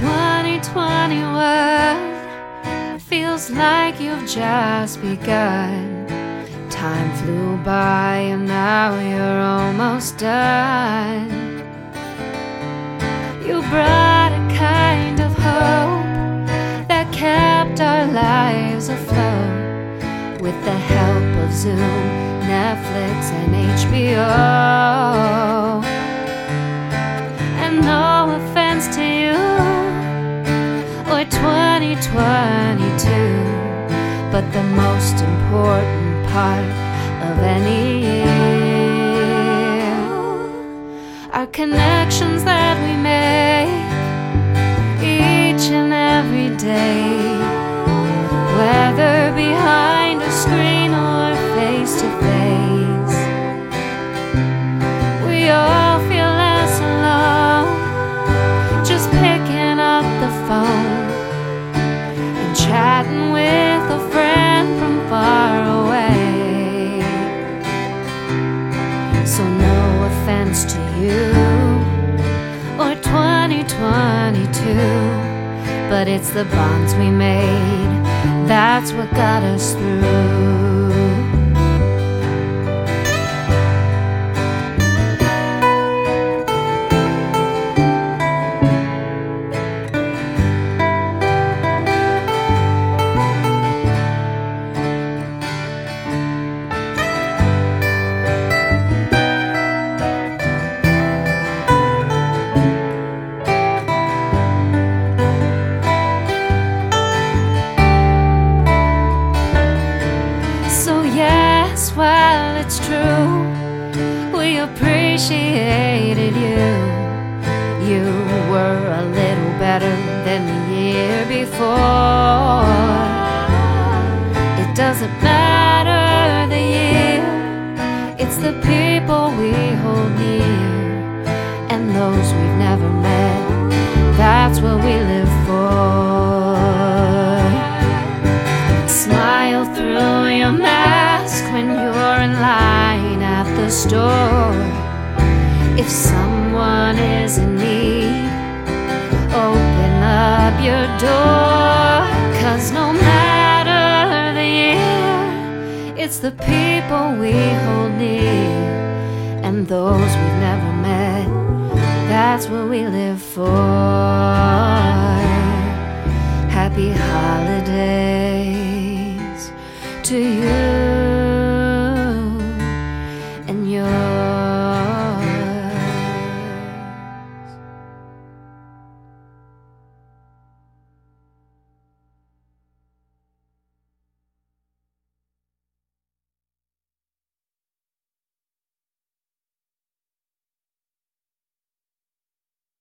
2021 feels like you've just begun. Time flew by and now you're almost done. You brought a kind of hope that kept our lives afloat with the help of Zoom, Netflix, and HBO. Or 2022, but the most important part of any year are connections that we make each and every day, but it's the bonds we made that's what got us through. Appreciated you. You were a little better than the year before. It doesn't matter the year, it's the people we hold near and those we've never met. That's what we live for. Smile through your mask when you're in line at the store. If someone is in need, open up your door. Cause no matter the year, it's the people we hold near and those we've never met. That's what we live for. Happy holidays to you.